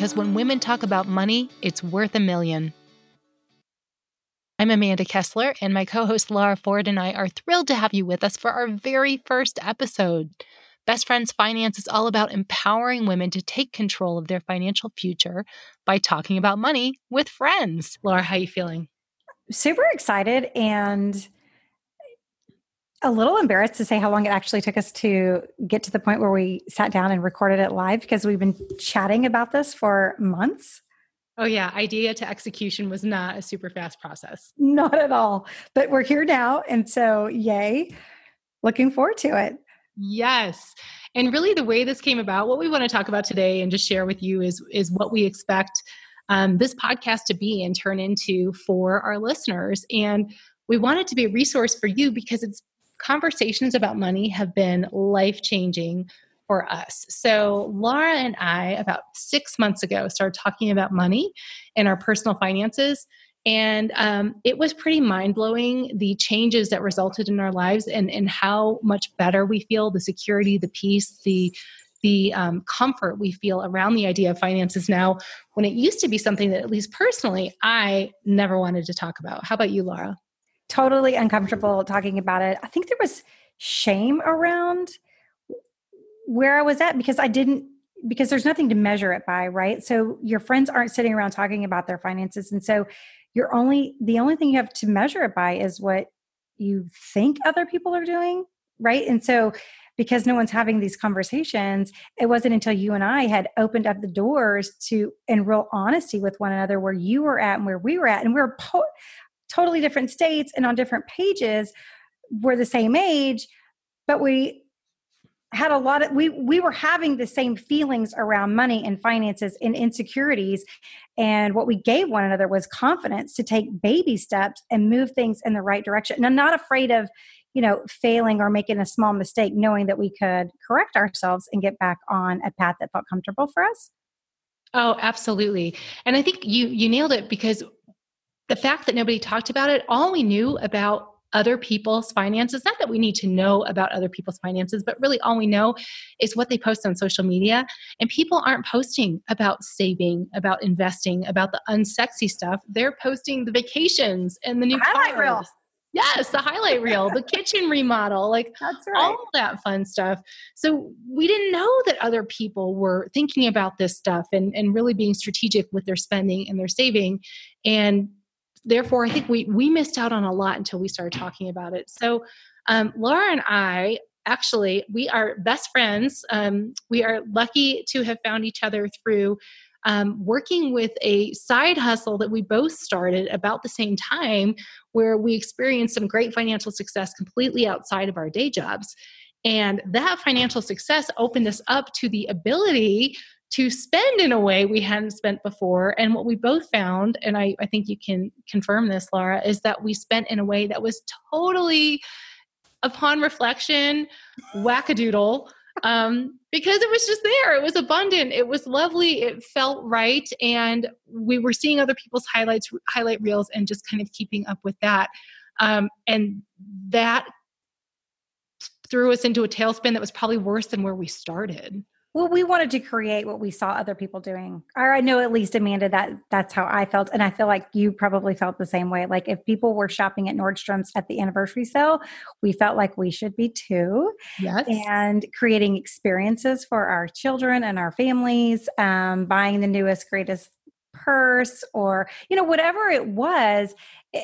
Friends Finance because when women talk about money, it's worth a million. I'm Amanda Kessler, and my co host Laura Ford and I are thrilled to have you with us for our very first episode. Best Friends Finance is all about empowering women to take control of their financial future by talking about money with friends. Laura, how are you feeling? Super excited and a little embarrassed to say how long it actually took us to get to the point where we sat down and recorded it live because we've been chatting about this for months. Oh, yeah. Idea to execution was not a super fast process. Not at all. But we're here now. And so, yay. Looking forward to it. Yes. And really, the way this came about, what we want to talk about today and just share with you is, is what we expect um, this podcast to be and turn into for our listeners. And we want it to be a resource for you because it's conversations about money have been life changing for us. So, Laura and I, about six months ago, started talking about money and our personal finances. And um, it was pretty mind blowing the changes that resulted in our lives and, and how much better we feel the security, the peace, the the um, comfort we feel around the idea of finances now when it used to be something that at least personally i never wanted to talk about how about you laura totally uncomfortable talking about it. I think there was shame around where I was at because I didn't because there's nothing to measure it by, right? So your friends aren't sitting around talking about their finances and so you're only the only thing you have to measure it by is what you think other people are doing, right? And so because no one's having these conversations, it wasn't until you and I had opened up the doors to in real honesty with one another where you were at and where we were at and we we're po- totally different states and on different pages we're the same age but we had a lot of we we were having the same feelings around money and finances and insecurities. And what we gave one another was confidence to take baby steps and move things in the right direction. And i'm not afraid of you know failing or making a small mistake knowing that we could correct ourselves and get back on a path that felt comfortable for us. Oh absolutely. And i think you you nailed it because the fact that nobody talked about it, all we knew about other people's finances, not that we need to know about other people's finances, but really all we know is what they post on social media. And people aren't posting about saving, about investing, about the unsexy stuff. They're posting the vacations and the new highlight reels. Yes, the highlight reel, the kitchen remodel, like right. all that fun stuff. So we didn't know that other people were thinking about this stuff and, and really being strategic with their spending and their saving. And therefore, I think we we missed out on a lot until we started talking about it. So, um, Laura and I actually we are best friends. Um, we are lucky to have found each other through. Um, working with a side hustle that we both started about the same time, where we experienced some great financial success completely outside of our day jobs. And that financial success opened us up to the ability to spend in a way we hadn't spent before. And what we both found, and I, I think you can confirm this, Laura, is that we spent in a way that was totally, upon reflection, wackadoodle. Um, because it was just there. It was abundant. It was lovely. It felt right. And we were seeing other people's highlights, highlight reels, and just kind of keeping up with that. Um, and that threw us into a tailspin that was probably worse than where we started. Well, we wanted to create what we saw other people doing. Or I know at least Amanda that that's how I felt and I feel like you probably felt the same way. Like if people were shopping at Nordstrom's at the anniversary sale, we felt like we should be too. Yes. And creating experiences for our children and our families, um, buying the newest greatest purse or you know whatever it was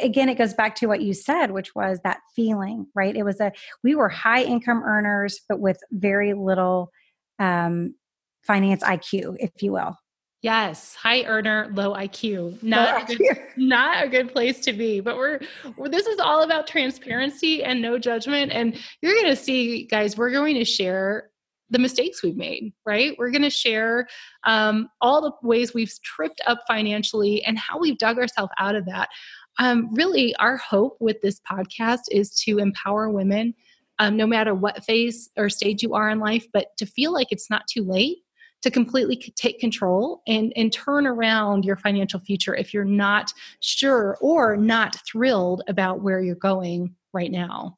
again it goes back to what you said which was that feeling right it was a we were high income earners but with very little um, finance IQ, if you will. Yes, high earner, low IQ. Not low a good, not a good place to be. But we're, we're this is all about transparency and no judgment. And you're going to see, guys. We're going to share the mistakes we've made. Right? We're going to share um, all the ways we've tripped up financially and how we've dug ourselves out of that. Um, really, our hope with this podcast is to empower women um, no matter what phase or stage you are in life, but to feel like it's not too late to completely take control and, and turn around your financial future if you're not sure or not thrilled about where you're going right now.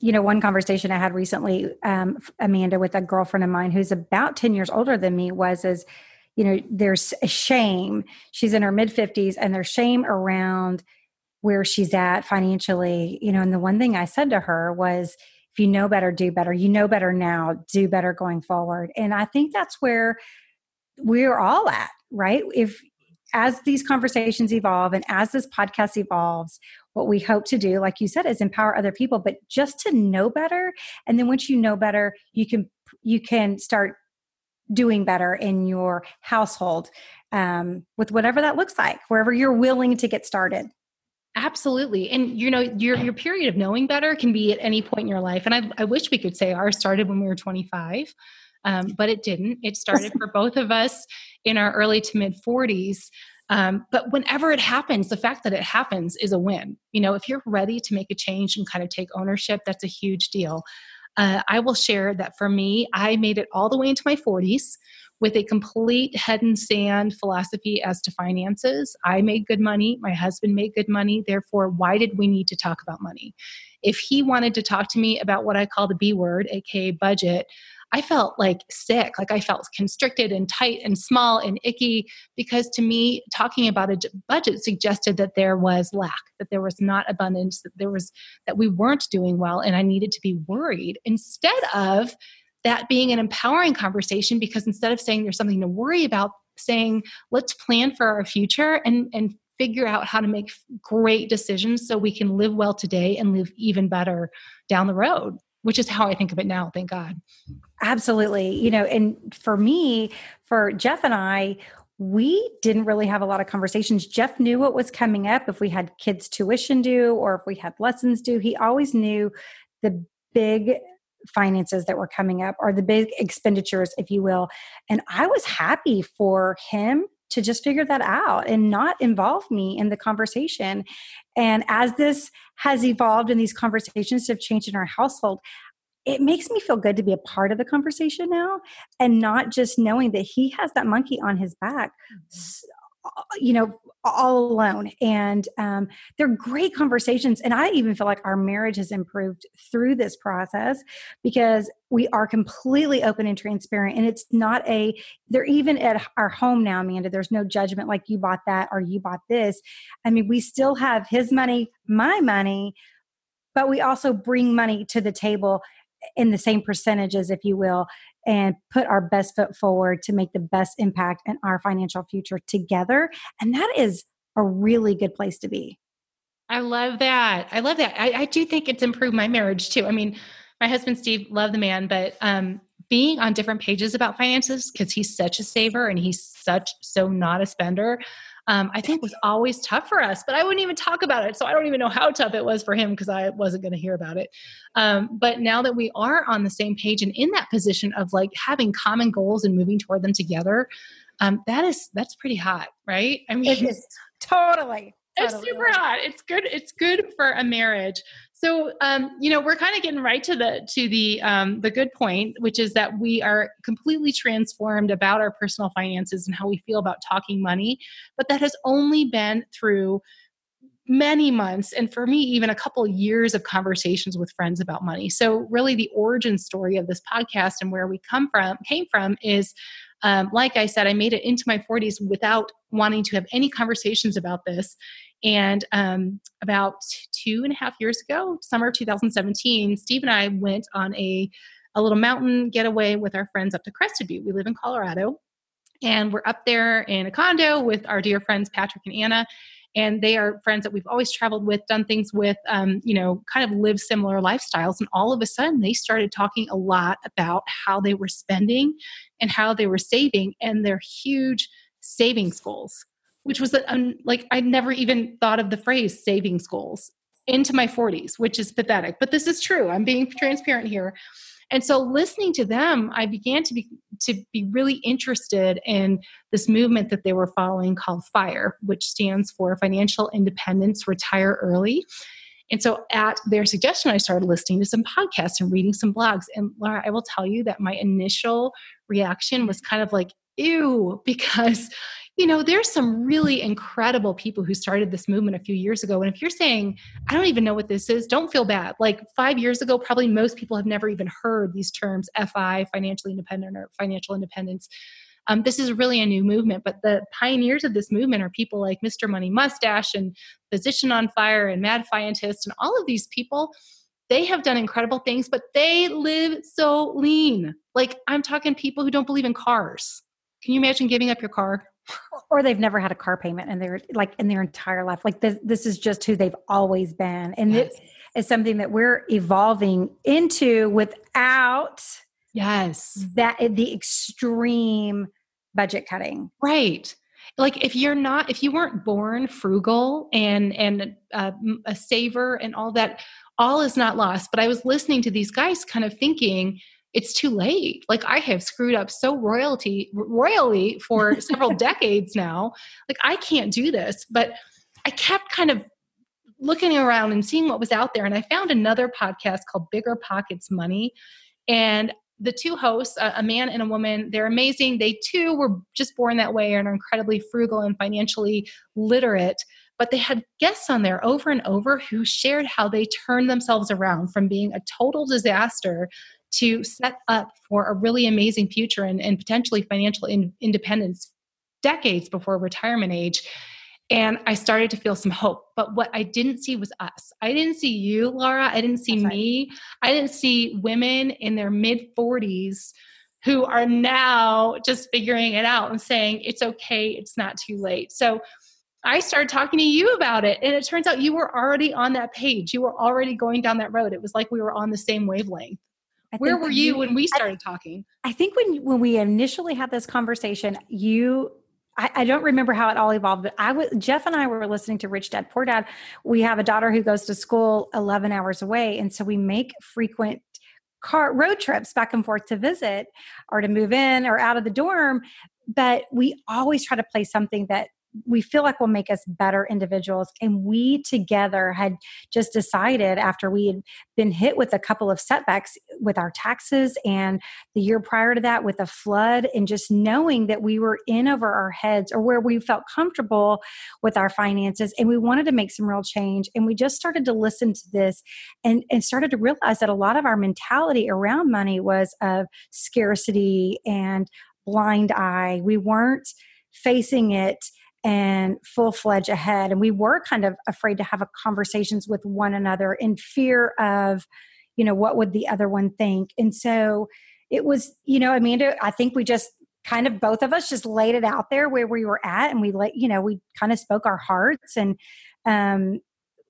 You know, one conversation I had recently, um, Amanda, with a girlfriend of mine who's about 10 years older than me was, is, you know, there's a shame. She's in her mid 50s and there's shame around where she's at financially, you know, and the one thing I said to her was, you know better, do better. You know better now, do better going forward. And I think that's where we're all at, right? If as these conversations evolve and as this podcast evolves, what we hope to do, like you said, is empower other people, but just to know better. And then once you know better, you can you can start doing better in your household um, with whatever that looks like, wherever you're willing to get started. Absolutely. And you know, your your period of knowing better can be at any point in your life. And I, I wish we could say ours started when we were 25, um, but it didn't. It started for both of us in our early to mid 40s. Um, but whenever it happens, the fact that it happens is a win. You know, if you're ready to make a change and kind of take ownership, that's a huge deal. Uh, I will share that for me, I made it all the way into my 40s with a complete head in sand philosophy as to finances. I made good money, my husband made good money, therefore, why did we need to talk about money? If he wanted to talk to me about what I call the B word, aka budget, I felt like sick, like I felt constricted and tight and small and icky because to me, talking about a budget suggested that there was lack, that there was not abundance, that there was that we weren't doing well and I needed to be worried instead of that being an empowering conversation because instead of saying there's something to worry about, saying let's plan for our future and and figure out how to make great decisions so we can live well today and live even better down the road which is how I think of it now, thank God. Absolutely. You know, and for me, for Jeff and I, we didn't really have a lot of conversations. Jeff knew what was coming up if we had kids' tuition due or if we had lessons due. He always knew the big finances that were coming up or the big expenditures, if you will. And I was happy for him to just figure that out and not involve me in the conversation. And as this has evolved and these conversations have changed in our household, it makes me feel good to be a part of the conversation now and not just knowing that he has that monkey on his back mm-hmm. you know all alone and um, they're great conversations and i even feel like our marriage has improved through this process because we are completely open and transparent and it's not a they're even at our home now amanda there's no judgment like you bought that or you bought this. I mean we still have his money my money but we also bring money to the table in the same percentages if you will and put our best foot forward to make the best impact in our financial future together. And that is a really good place to be. I love that. I love that. I, I do think it's improved my marriage too. I mean, my husband Steve, love the man, but um, being on different pages about finances because he's such a saver and he's such so not a spender um, I think was always tough for us. But I wouldn't even talk about it. So I don't even know how tough it was for him because I wasn't going to hear about it. Um, but now that we are on the same page and in that position of like having common goals and moving toward them together, um, that is that's pretty hot, right? I mean, it is totally. It's super hot. It's good. It's good for a marriage. So, um, you know, we're kind of getting right to the to the um, the good point, which is that we are completely transformed about our personal finances and how we feel about talking money. But that has only been through many months and for me even a couple years of conversations with friends about money so really the origin story of this podcast and where we come from came from is um, like i said i made it into my 40s without wanting to have any conversations about this and um, about two and a half years ago, summer of 2017, Steve and I went on a, a little mountain getaway with our friends up to Crested Butte. We live in Colorado. And we're up there in a condo with our dear friends Patrick and Anna. And they are friends that we've always traveled with, done things with, um, you know, kind of live similar lifestyles. And all of a sudden, they started talking a lot about how they were spending and how they were saving and their huge savings goals which was that um, like I never even thought of the phrase savings goals into my 40s, which is pathetic. But this is true. I'm being transparent here. And so listening to them, I began to be to be really interested in this movement that they were following called FIRE, which stands for Financial Independence Retire Early. And so at their suggestion, I started listening to some podcasts and reading some blogs. And Laura, I will tell you that my initial reaction was kind of like, ew, because you know, there's some really incredible people who started this movement a few years ago. And if you're saying, I don't even know what this is, don't feel bad. Like five years ago, probably most people have never even heard these terms FI, financially independent, or financial independence. Um, this is really a new movement, but the pioneers of this movement are people like Mr. Money Mustache and Physician on Fire and Mad Fientist and all of these people. They have done incredible things, but they live so lean. Like I'm talking people who don't believe in cars. Can you imagine giving up your car? Or they've never had a car payment and they're like in their entire life. Like this, this is just who they've always been. And yes. it is something that we're evolving into without yes. that the extreme budget cutting. Right. Like if you're not if you weren't born frugal and and uh, a saver and all that all is not lost. But i was listening to these guys kind of thinking it's too late. Like I have screwed up so royalty royally for several decades now. Like I can't do this. But I kept kind of looking around and seeing what was out there. And I found another podcast called Bigger Pockets Money. And the two hosts, a, man and a woman, they're amazing. They too were just born that way and are incredibly frugal and financially literate. But they had guests on there over and over who shared how they turned themselves around from being a total disaster to set up for a really amazing future and, and potentially financial in, independence decades before retirement age. And I started to feel some hope. But what I didn't see was us. I didn't see you, Laura. I didn't see That's me. Right. I didn't see women in their mid 40s who are now just figuring it out and saying, it's okay, it's not too late. So I started talking to you about it. And it turns out you were already on that page. You were already going down that road. It was like we were on the same wavelength. I Where were you when we started I, talking? I think when when we initially had this conversation, you I, I, don't remember how it all evolved, but I was Jeff and I were listening to Rich Dad Poor Dad. We have a daughter who goes to school 11 hours away, and so we make frequent car road trips back and forth to visit or to move in or out of the dorm. But we always try to play something that we feel like will make us better individuals. And we together had just decided after we had been hit with a couple of setbacks with our taxes and the year prior to that with a flood, and just knowing that we were in over our heads or where we felt comfortable with our finances. And we wanted to make some real change. And we just started to listen to this and, and started to realize that a lot of our mentality around money was of scarcity and blind eye. We weren't facing it and full fledged ahead. And we were kind of afraid to have conversations with one another in fear of, you know, what would the other one think. And so it was, you know, Amanda, I think we just kind of both of us just laid it out there where we were at and we let, you know, we kind of spoke our hearts and um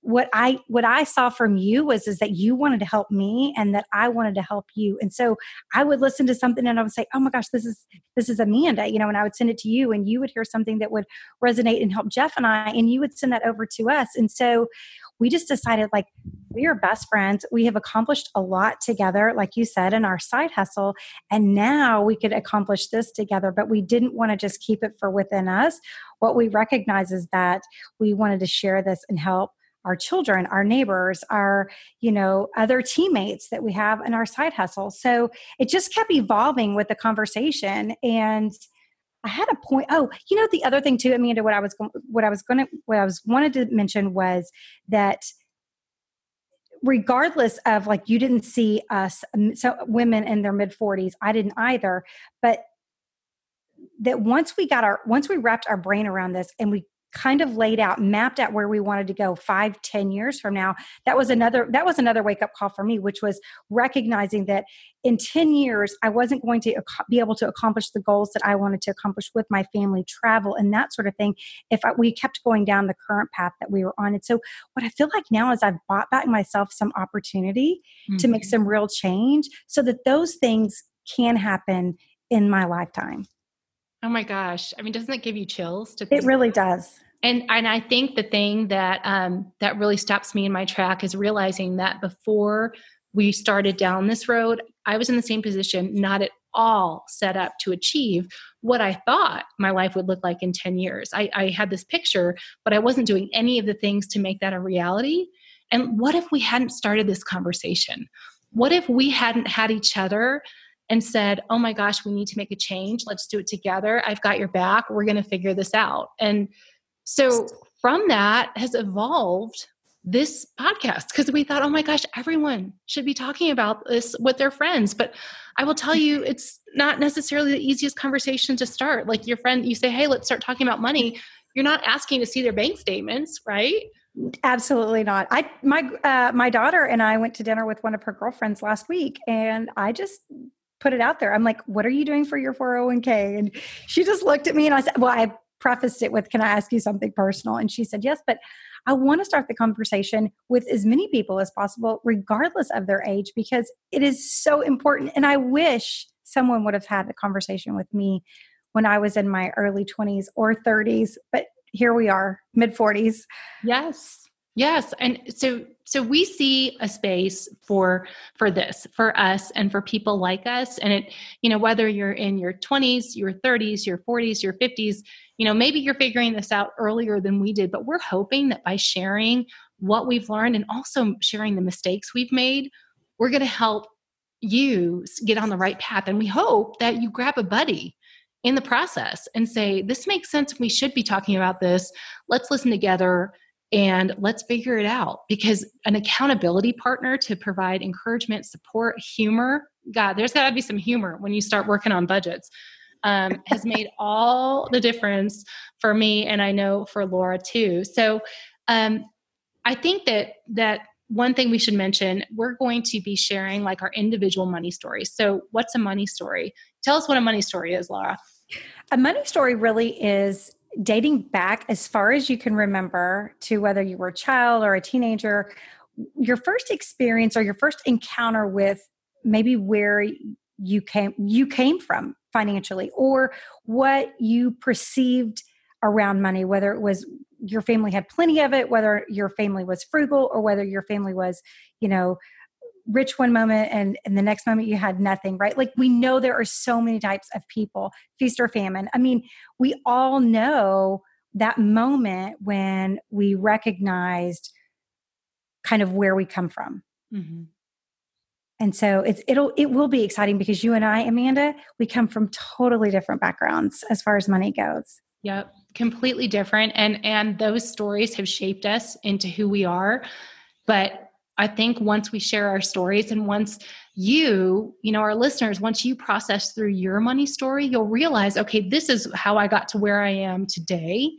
what i what i saw from you was is that you wanted to help me and that i wanted to help you. And so i would listen to something and i would say oh my gosh this is this is amanda you know and i would send it to you and you would hear something that would resonate and help jeff and i and you would send that over to us. And so we just decided like we are best friends. We have accomplished a lot together like you said in our side hustle and now we could accomplish this together but we didn't want to just keep it for within us. What we recognize is that we wanted to share this and help our children our neighbors our you know other teammates that we have in our side hustle so it just kept evolving with the conversation and I had a point. Oh, you know the other thing too, Amanda. What I was what I was going to what I was wanted to mention was that regardless of like you didn't see us so women in their mid 40s i didn't either but that once we got our once we wrapped our brain around this and we kind of laid out mapped out where we wanted to go five ten years from now that was another that was another wake up call for me which was recognizing that in 10 years i wasn't going to be able to accomplish the goals that i wanted to accomplish with my family travel and that sort of thing if I, we kept going down the current path that we were on and so what i feel like now is i've bought back myself some opportunity mm-hmm. to make mm-hmm. some real change so that those things can happen in my lifetime Oh my gosh. I mean, doesn't it give you chills to It really does. And and I think the thing that um that really stops me in my track is realizing that before we started down this road, I was in the same position, not at all set up to achieve what I thought my life would look like in 10 years. I, I had this picture, but I wasn't doing any of the things to make that a reality. And what if we hadn't started this conversation? What if we hadn't had each other and said, Oh my gosh, we need to make a change. Let's do it together. I've got your back. We're going to figure this out. And so from that has evolved this podcast because we thought, oh my gosh, everyone should be talking about this with their friends. But I will tell you, it's not necessarily the easiest conversation to start. Like your friend, you say, hey, let's start talking about money. You're not asking to see their bank statements, right? Absolutely not. I my uh, my daughter and I went to dinner with one of her girlfriends last week, and I just put it out there. I'm like, "What are you doing for your 401k?" And she just looked at me, and I said, "Well, I prefaced it with, "Can I ask you something personal?" And she said, "Yes," but I want to start the conversation with as many people as possible, regardless of their age, because it is so important. And I wish someone would have had the conversation with me when I was in my early 20s or 30s, but here we are, mid 40s. Yes. Yes, and so so we see a space for for this for us and for people like us and it you know whether you're in your 20s, your 30s, your 40s, your 50s, you know maybe you're figuring this out earlier than we did, but we're hoping that by sharing what we've learned and also sharing the mistakes we've made, we're going to help you get on the right path. And we hope that you grab a buddy in the process and say this makes sense. We should be talking about this. Let's listen together and let's figure it out. Because an accountability partner to provide encouragement support humor god there's got to be some humor when you start working on budgets um, has made all the difference for me and i know for laura too. So um, i think that that one thing we should mention we're going to be sharing like our individual money stories. So what's a money story? Tell us what a money story is laura. A money story really is dating back as far as you can remember to whether you were a child or a teenager, your first experience or your first encounter with maybe where you came you came from financially or what you perceived around money whether it was your family had plenty of it whether your family was frugal or whether your family was you know rich one moment and, and the next moment you had nothing, right? Like we know there are so many types of people, feast or famine. I mean, we all know that moment when we recognized kind of where we come from. Mm-hmm. And so it's it'll it will be exciting because you and I, Amanda, we come from totally different backgrounds as far as money goes. Yep, completely different. And and those stories have shaped us into who we are. But I think once we share our stories and once you, you know, our listeners, once you process through your money story, you'll realize, okay, this is how I got to where I am today,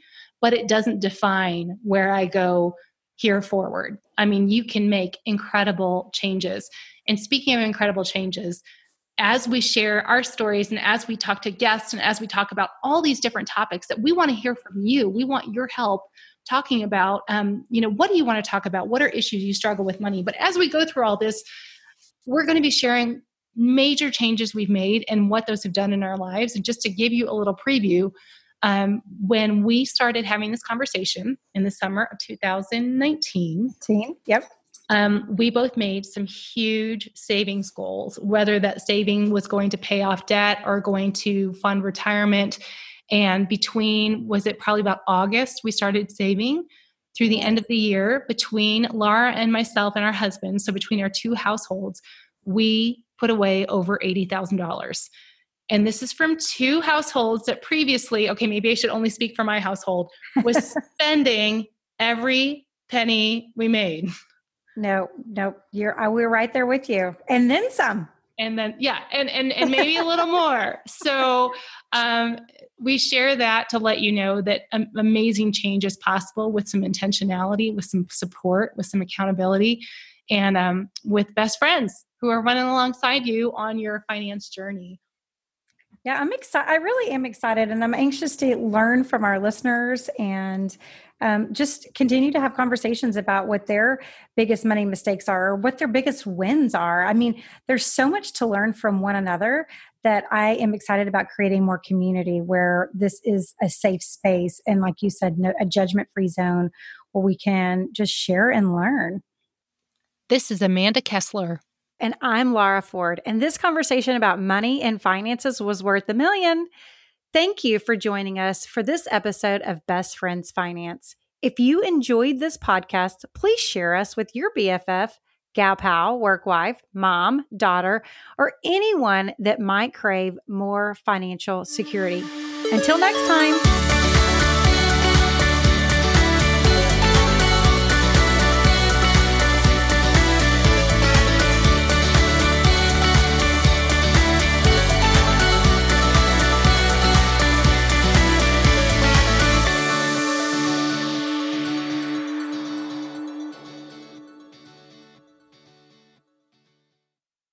but it doesn't define where I go here forward. I mean, you can make incredible changes. And speaking of incredible changes, as we share our stories and as we talk to guests and as we talk about all these different topics that we want to hear from you, we want your help talking about um, you know what do you want to talk about what are issues you struggle with money but as we go through all this we're going to be sharing major changes we've made and what those have done in our lives and just to give you a little preview um, when we started having this conversation in the summer of 2019 yep um, we both made some huge savings goals whether that saving was going to pay off debt or going to fund retirement and between, was it probably about August, we started saving through the end of the year between Laura and myself and our husband. So between our two households, we put away over $80,000. And this is from two households that previously, okay, maybe I should only speak for my household, was spending every penny we made. No, no, you're uh, we're right there with you, and then some. And then yeah, and and and maybe a little more. So um, we share that to let you know that amazing change is possible with some intentionality, with some support, with some accountability, and um, with best friends who are running alongside you on your finance journey. Yeah, I'm excited. I really am excited, and I'm anxious to learn from our listeners and um, just continue to have conversations about what their biggest money mistakes are or what their biggest wins are. I mean, there's so much to learn from one another that I am excited about creating more community where this is a safe space and, like you said, no, a judgment free zone where we can just share and learn. This is Amanda Kessler. And I'm Laura Ford. And this conversation about money and finances was worth a million. Thank you for joining us for this episode of Best Friends Finance. If you enjoyed this podcast, please share us with your BFF, gal pal, work wife, mom, daughter, or anyone that might crave more financial security. Until next time.